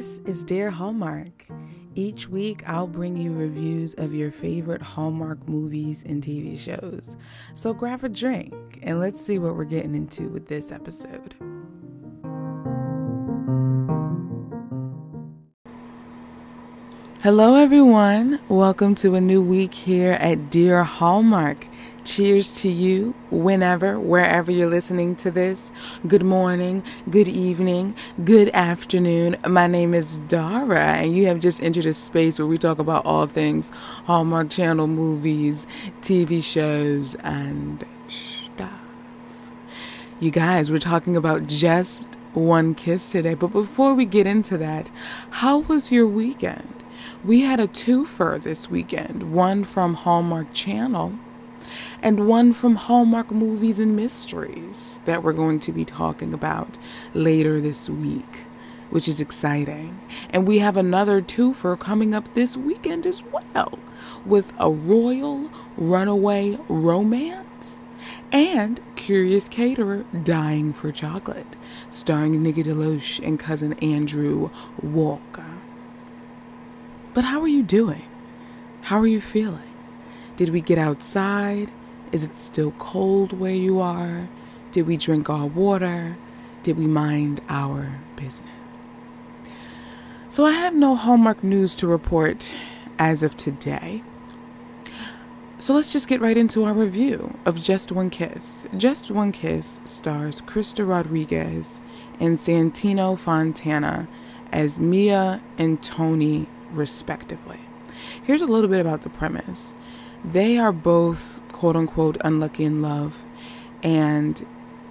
This is Dear Hallmark. Each week, I'll bring you reviews of your favorite Hallmark movies and TV shows. So grab a drink and let's see what we're getting into with this episode. Hello, everyone. Welcome to a new week here at Dear Hallmark. Cheers to you whenever, wherever you're listening to this. Good morning, good evening, good afternoon. My name is Dara, and you have just entered a space where we talk about all things Hallmark Channel movies, TV shows, and stuff. You guys, we're talking about just one kiss today. But before we get into that, how was your weekend? We had a twofer this weekend one from Hallmark Channel and one from Hallmark Movies and Mysteries that we're going to be talking about later this week, which is exciting. And we have another twofer coming up this weekend as well with a royal runaway romance and Curious Caterer Dying for Chocolate, starring Nikki DeLoach and cousin Andrew Walker. But how are you doing? How are you feeling? Did we get outside? Is it still cold where you are? Did we drink our water? Did we mind our business? So I have no Hallmark news to report as of today. So let's just get right into our review of Just One Kiss. Just One Kiss stars Krysta Rodriguez and Santino Fontana as Mia and Tony respectively. Here's a little bit about the premise they are both quote unquote unlucky in love, and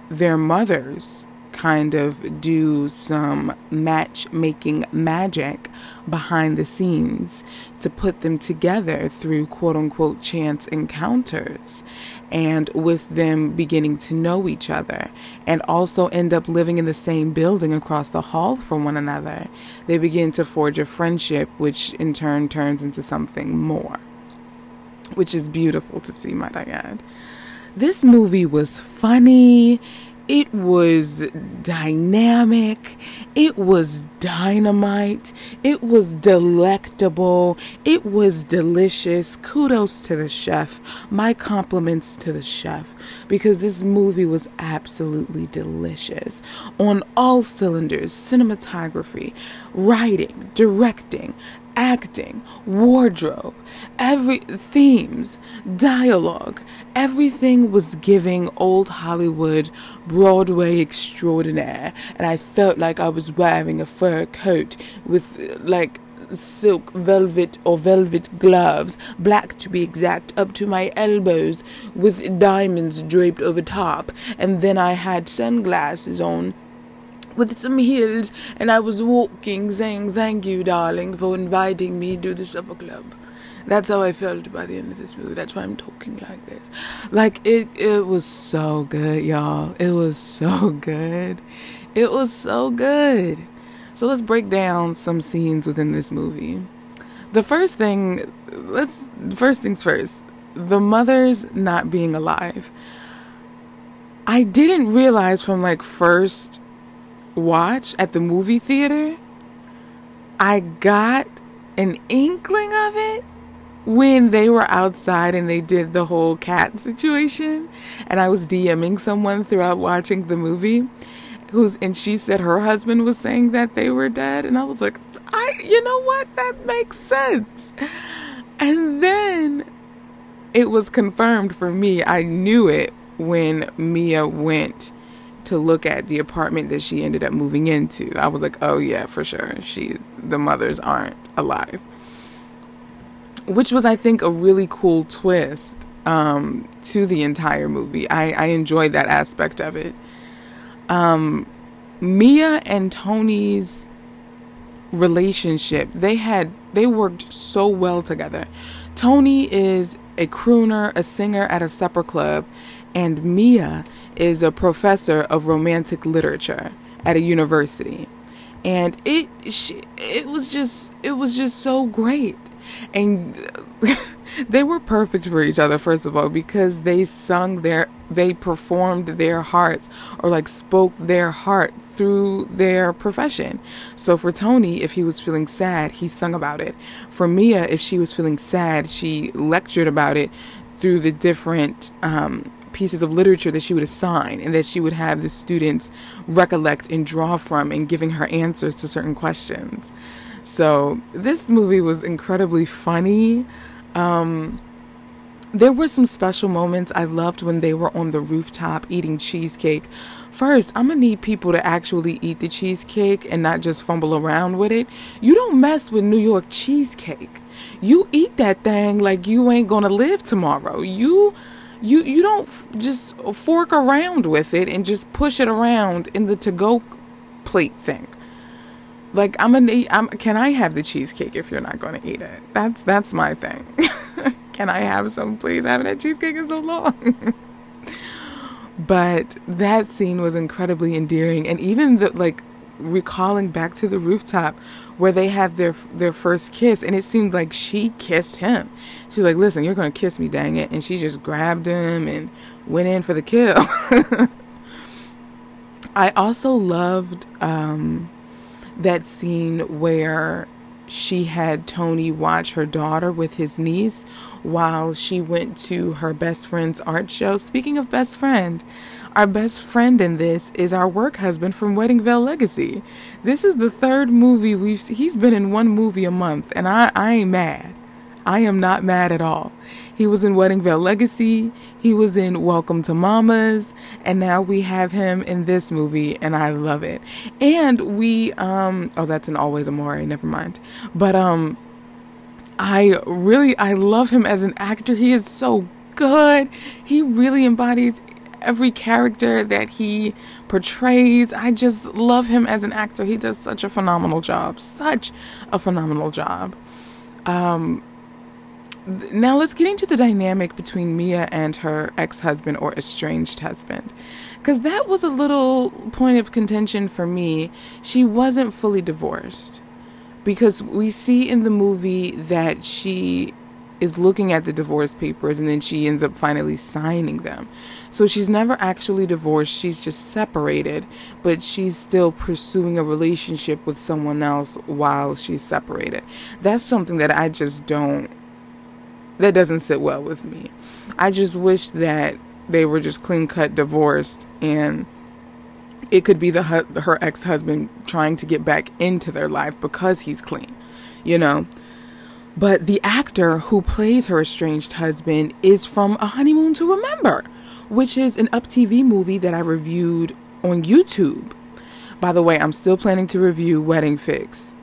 their mothers kind of do some matchmaking magic behind the scenes to put them together through quote unquote chance encounters and with them beginning to know each other and also end up living in the same building across the hall from one another. They begin to forge a friendship, which in turn turns into something more, which is beautiful to see, might I add. This movie was funny. It was dynamic. It was dynamite. It was delectable. It was delicious. Kudos to the chef. My compliments to the chef because this movie was absolutely delicious on all cylinders cinematography, writing, directing, acting, wardrobe, every themes, dialogue, everything was giving old Hollywood Broadway extraordinaire, and I felt like I was wearing a fur coat with like silk velvet or velvet gloves, black to be exact, up to my elbows, with diamonds draped over top, and then I had sunglasses on with some heels, and I was walking, saying, Thank you, darling, for inviting me to the supper club. That's how I felt by the end of this movie. That's why I'm talking like this. Like it it was so good, y'all. It was so good. It was so good. So let's break down some scenes within this movie. The first thing, let's first things first. The mother's not being alive. I didn't realize from like first watch at the movie theater, I got an inkling of it when they were outside and they did the whole cat situation. And I was DMing someone throughout watching the movie who's and she said her husband was saying that they were dead and I was like, I you know what? That makes sense. And then it was confirmed for me. I knew it when Mia went to look at the apartment that she ended up moving into. I was like, "Oh yeah, for sure. She the mothers aren't alive." Which was I think a really cool twist um, to the entire movie. I, I enjoyed that aspect of it. Um, Mia and Tony's relationship, they had they worked so well together. Tony is a crooner, a singer at a supper club, and Mia is a professor of romantic literature at a university. And it it was just it was just so great. And they were perfect for each other first of all because they sung their they performed their hearts or like spoke their heart through their profession. So for Tony, if he was feeling sad, he sung about it. For Mia, if she was feeling sad, she lectured about it through the different um, pieces of literature that she would assign and that she would have the students recollect and draw from in giving her answers to certain questions. So this movie was incredibly funny. Um, there were some special moments I loved when they were on the rooftop eating cheesecake. First, I'm gonna need people to actually eat the cheesecake and not just fumble around with it. You don't mess with New York cheesecake. You eat that thing like you ain't gonna live tomorrow. You you you don't just fork around with it and just push it around in the to go plate thing. Like I'm gonna I'm can I have the cheesecake if you're not gonna eat it? That's that's my thing. can I have some please? I haven't had cheesecake in so long. but that scene was incredibly endearing and even the like recalling back to the rooftop where they have their their first kiss and it seemed like she kissed him. She's like, "Listen, you're to kiss me, dang it." And she just grabbed him and went in for the kill. I also loved um, that scene where she had Tony watch her daughter with his niece while she went to her best friend's art show. Speaking of best friend, our best friend in this is our work husband from Wedding Veil Legacy. This is the third movie we've he's been in one movie a month and I I ain't mad. I am not mad at all. He was in Wedding Veil Legacy, he was in Welcome to Mamas, and now we have him in this movie, and I love it. And we, um, oh, that's an Always Amore, never mind. But, um, I really, I love him as an actor. He is so good. He really embodies every character that he portrays. I just love him as an actor. He does such a phenomenal job. Such a phenomenal job. Um, now let's get into the dynamic between Mia and her ex-husband or estranged husband. Cuz that was a little point of contention for me. She wasn't fully divorced. Because we see in the movie that she is looking at the divorce papers and then she ends up finally signing them. So she's never actually divorced, she's just separated, but she's still pursuing a relationship with someone else while she's separated. That's something that I just don't that doesn't sit well with me. I just wish that they were just clean cut divorced and it could be the her ex-husband trying to get back into their life because he's clean, you know. But the actor who plays her estranged husband is from A Honeymoon to Remember, which is an Up TV movie that I reviewed on YouTube. By the way, I'm still planning to review Wedding Fix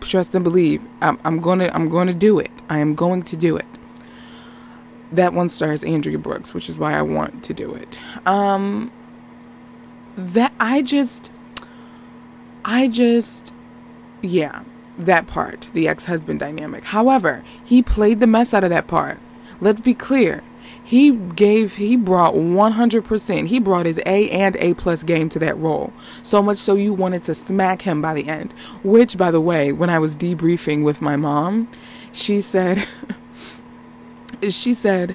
trust and believe. I'm, I'm gonna I'm gonna do it. I am going to do it. That one stars Andrea Brooks, which is why I want to do it. Um, that I just, I just, yeah, that part, the ex-husband dynamic. However, he played the mess out of that part. Let's be clear. He gave, he brought 100%. He brought his A and A plus game to that role. So much so you wanted to smack him by the end. Which, by the way, when I was debriefing with my mom, she said, she said,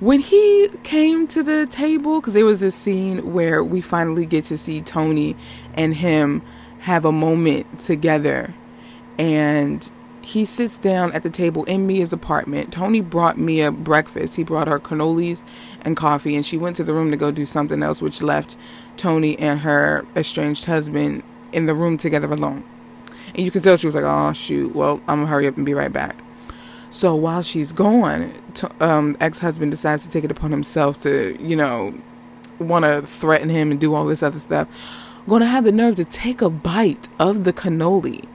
when he came to the table, because there was this scene where we finally get to see Tony and him have a moment together. And he sits down at the table in Mia's apartment. Tony brought Mia breakfast. He brought her cannolis and coffee, and she went to the room to go do something else, which left Tony and her estranged husband in the room together alone. And you can tell she was like, oh, shoot, well, I'm gonna hurry up and be right back. So while she's gone, um, ex husband decides to take it upon himself to, you know, want to threaten him and do all this other stuff. To have the nerve to take a bite of the cannoli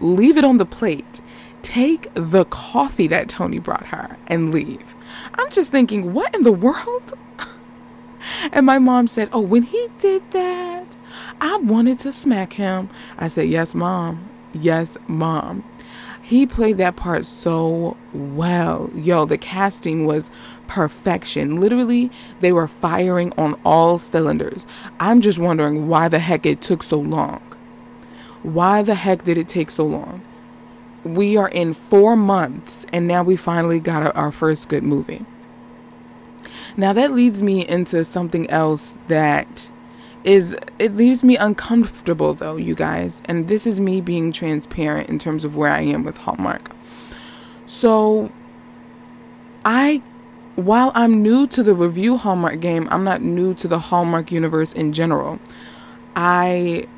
leave it on the plate, take the coffee that Tony brought her, and leave. I'm just thinking, what in the world? and my mom said, Oh, when he did that, I wanted to smack him. I said, Yes, mom. Yes, mom. He played that part so well. Yo, the casting was perfection. Literally, they were firing on all cylinders. I'm just wondering why the heck it took so long. Why the heck did it take so long? we are in four months, and now we finally got our first good movie. Now, that leads me into something else that is it leaves me uncomfortable though you guys and this is me being transparent in terms of where I am with Hallmark. So I while I'm new to the review Hallmark game, I'm not new to the Hallmark universe in general. I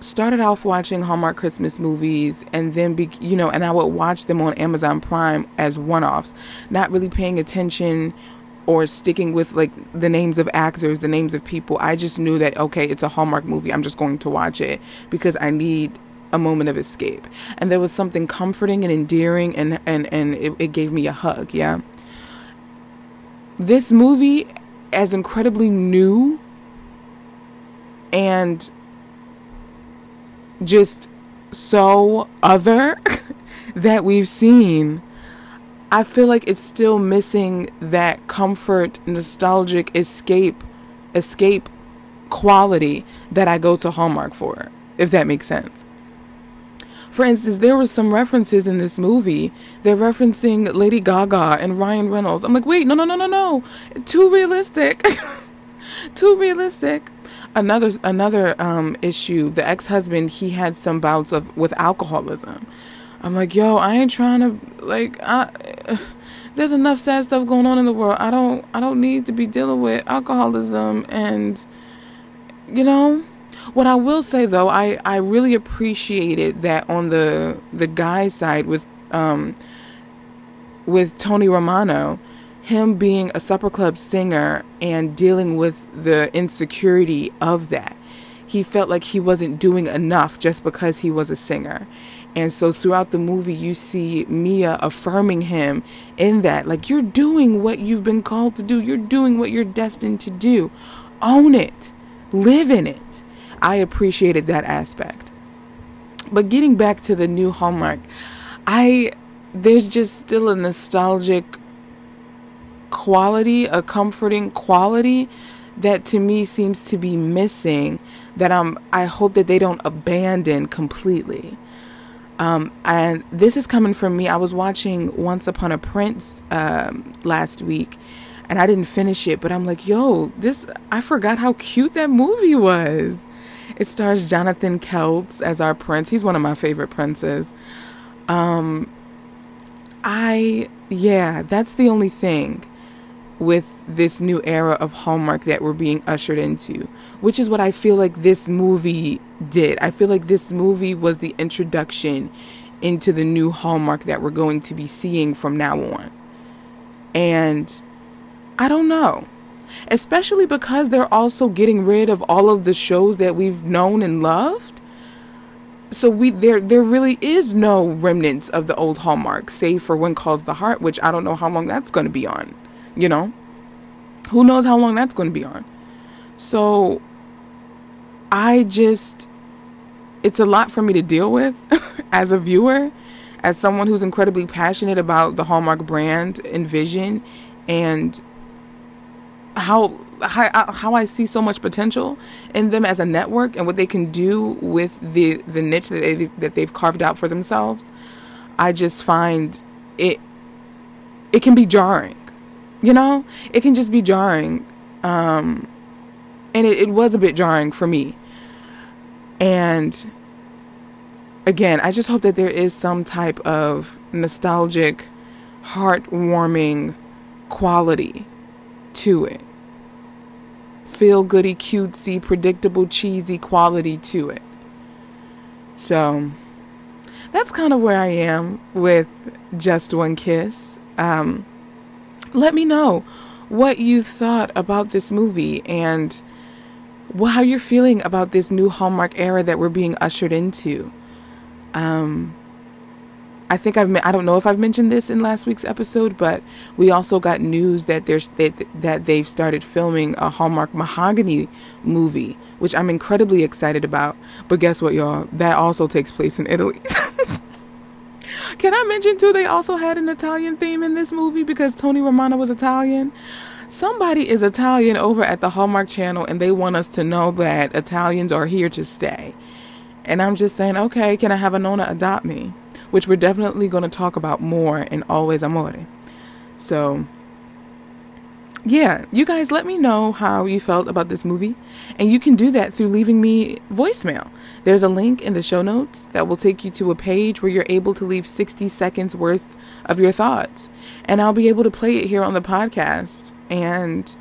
started off watching Hallmark Christmas movies and then be, you know, and I would watch them on Amazon Prime as one-offs, not really paying attention or sticking with like the names of actors, the names of people. I just knew that okay, it's a Hallmark movie. I'm just going to watch it because I need a moment of escape. And there was something comforting and endearing and and and it, it gave me a hug, yeah. This movie as incredibly new and just so other that we've seen, I feel like it's still missing that comfort, nostalgic escape, escape quality that I go to Hallmark for, if that makes sense. For instance, there were some references in this movie. They're referencing Lady Gaga and Ryan Reynolds. I'm like, wait, no, no, no, no, no. Too realistic. Too realistic another another um, issue. The ex husband he had some bouts of with alcoholism. I'm like, yo, I ain't trying to like. I, there's enough sad stuff going on in the world. I don't I don't need to be dealing with alcoholism and you know. What I will say though, I I really appreciated that on the the guy side with um with Tony Romano him being a supper club singer and dealing with the insecurity of that. He felt like he wasn't doing enough just because he was a singer. And so throughout the movie, you see Mia affirming him in that. Like, you're doing what you've been called to do, you're doing what you're destined to do. Own it, live in it. I appreciated that aspect. But getting back to the new Hallmark, I there's just still a nostalgic quality, a comforting quality that to me seems to be missing that I'm I hope that they don't abandon completely. Um, and this is coming from me. I was watching Once Upon a Prince um, last week, and I didn't finish it, but I'm like, yo, this I forgot how cute that movie was. It stars Jonathan Keltz as our prince. He's one of my favorite princes. Um, I yeah, that's the only thing with this new era of Hallmark that we're being ushered into, which is what I feel like this movie did. I feel like this movie was the introduction into the new Hallmark that we're going to be seeing from now on. And I don't know. Especially because they're also getting rid of all of the shows that we've known and loved. So we there there really is no remnants of the old Hallmark, save for When Calls the Heart, which I don't know how long that's going to be on you know? Who knows how long that's going to be on? So I just, it's a lot for me to deal with as a viewer, as someone who's incredibly passionate about the Hallmark brand and vision and how how how I see so much potential in them as a network and what they can do with the the niche that they that they've carved out for themselves. I just find it it can be jarring you know, it can just be jarring. Um, and it, it was a bit jarring for me. And again, I just hope that there is some type of nostalgic, heartwarming quality to it. Feel goody, cutesy, predictable, cheesy quality to it. So that's kind of where I am with Just One Kiss. Um, let me know what you thought about this movie and how you're feeling about this new Hallmark era that we're being ushered into. Um, I think I've I don't know if I've mentioned this in last week's episode, but we also got news that there's that, that they've started filming a Hallmark Mahogany movie, which I'm incredibly excited about. But guess what, y'all? That also takes place in Italy. Can I mention too? They also had an Italian theme in this movie because Tony Romano was Italian. Somebody is Italian over at the Hallmark Channel, and they want us to know that Italians are here to stay. And I'm just saying, okay, can I have a Nona adopt me? which we're definitely going to talk about more in Always Amore. So, yeah, you guys let me know how you felt about this movie. And you can do that through leaving me voicemail. There's a link in the show notes that will take you to a page where you're able to leave 60 seconds worth of your thoughts. And I'll be able to play it here on the podcast. And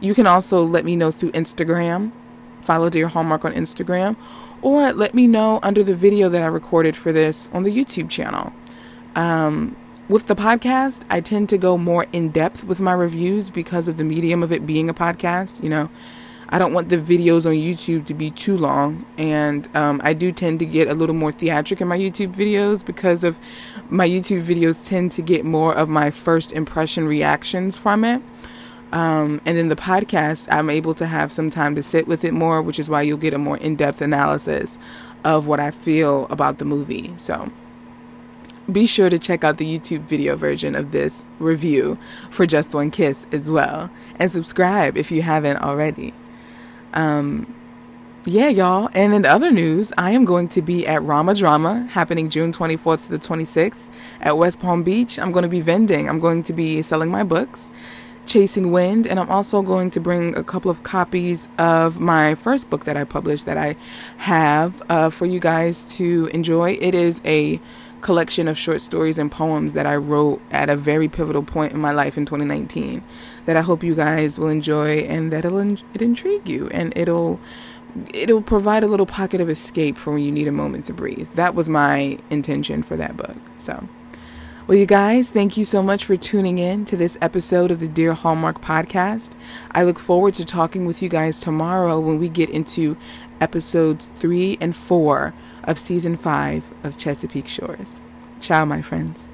you can also let me know through Instagram. Follow Dear Hallmark on Instagram. Or let me know under the video that I recorded for this on the YouTube channel. Um, with the podcast, I tend to go more in depth with my reviews because of the medium of it being a podcast. You know, I don't want the videos on YouTube to be too long, and um, I do tend to get a little more theatric in my YouTube videos because of my YouTube videos tend to get more of my first impression reactions from it. Um, and then the podcast, I'm able to have some time to sit with it more, which is why you'll get a more in depth analysis of what I feel about the movie. So be sure to check out the YouTube video version of this review for Just One Kiss as well. And subscribe if you haven't already. Um, yeah, y'all. And in other news, I am going to be at RomaDrama happening June 24th to the 26th at West Palm Beach. I'm going to be vending, I'm going to be selling my books. Chasing Wind, and I'm also going to bring a couple of copies of my first book that I published that I have uh, for you guys to enjoy. It is a collection of short stories and poems that I wrote at a very pivotal point in my life in 2019 that I hope you guys will enjoy and that it'll it intrigue you and it'll it'll provide a little pocket of escape for when you need a moment to breathe. That was my intention for that book. So, well, you guys, thank you so much for tuning in to this episode of the Dear Hallmark podcast. I look forward to talking with you guys tomorrow when we get into episodes three and four of season five of Chesapeake Shores. Ciao, my friends.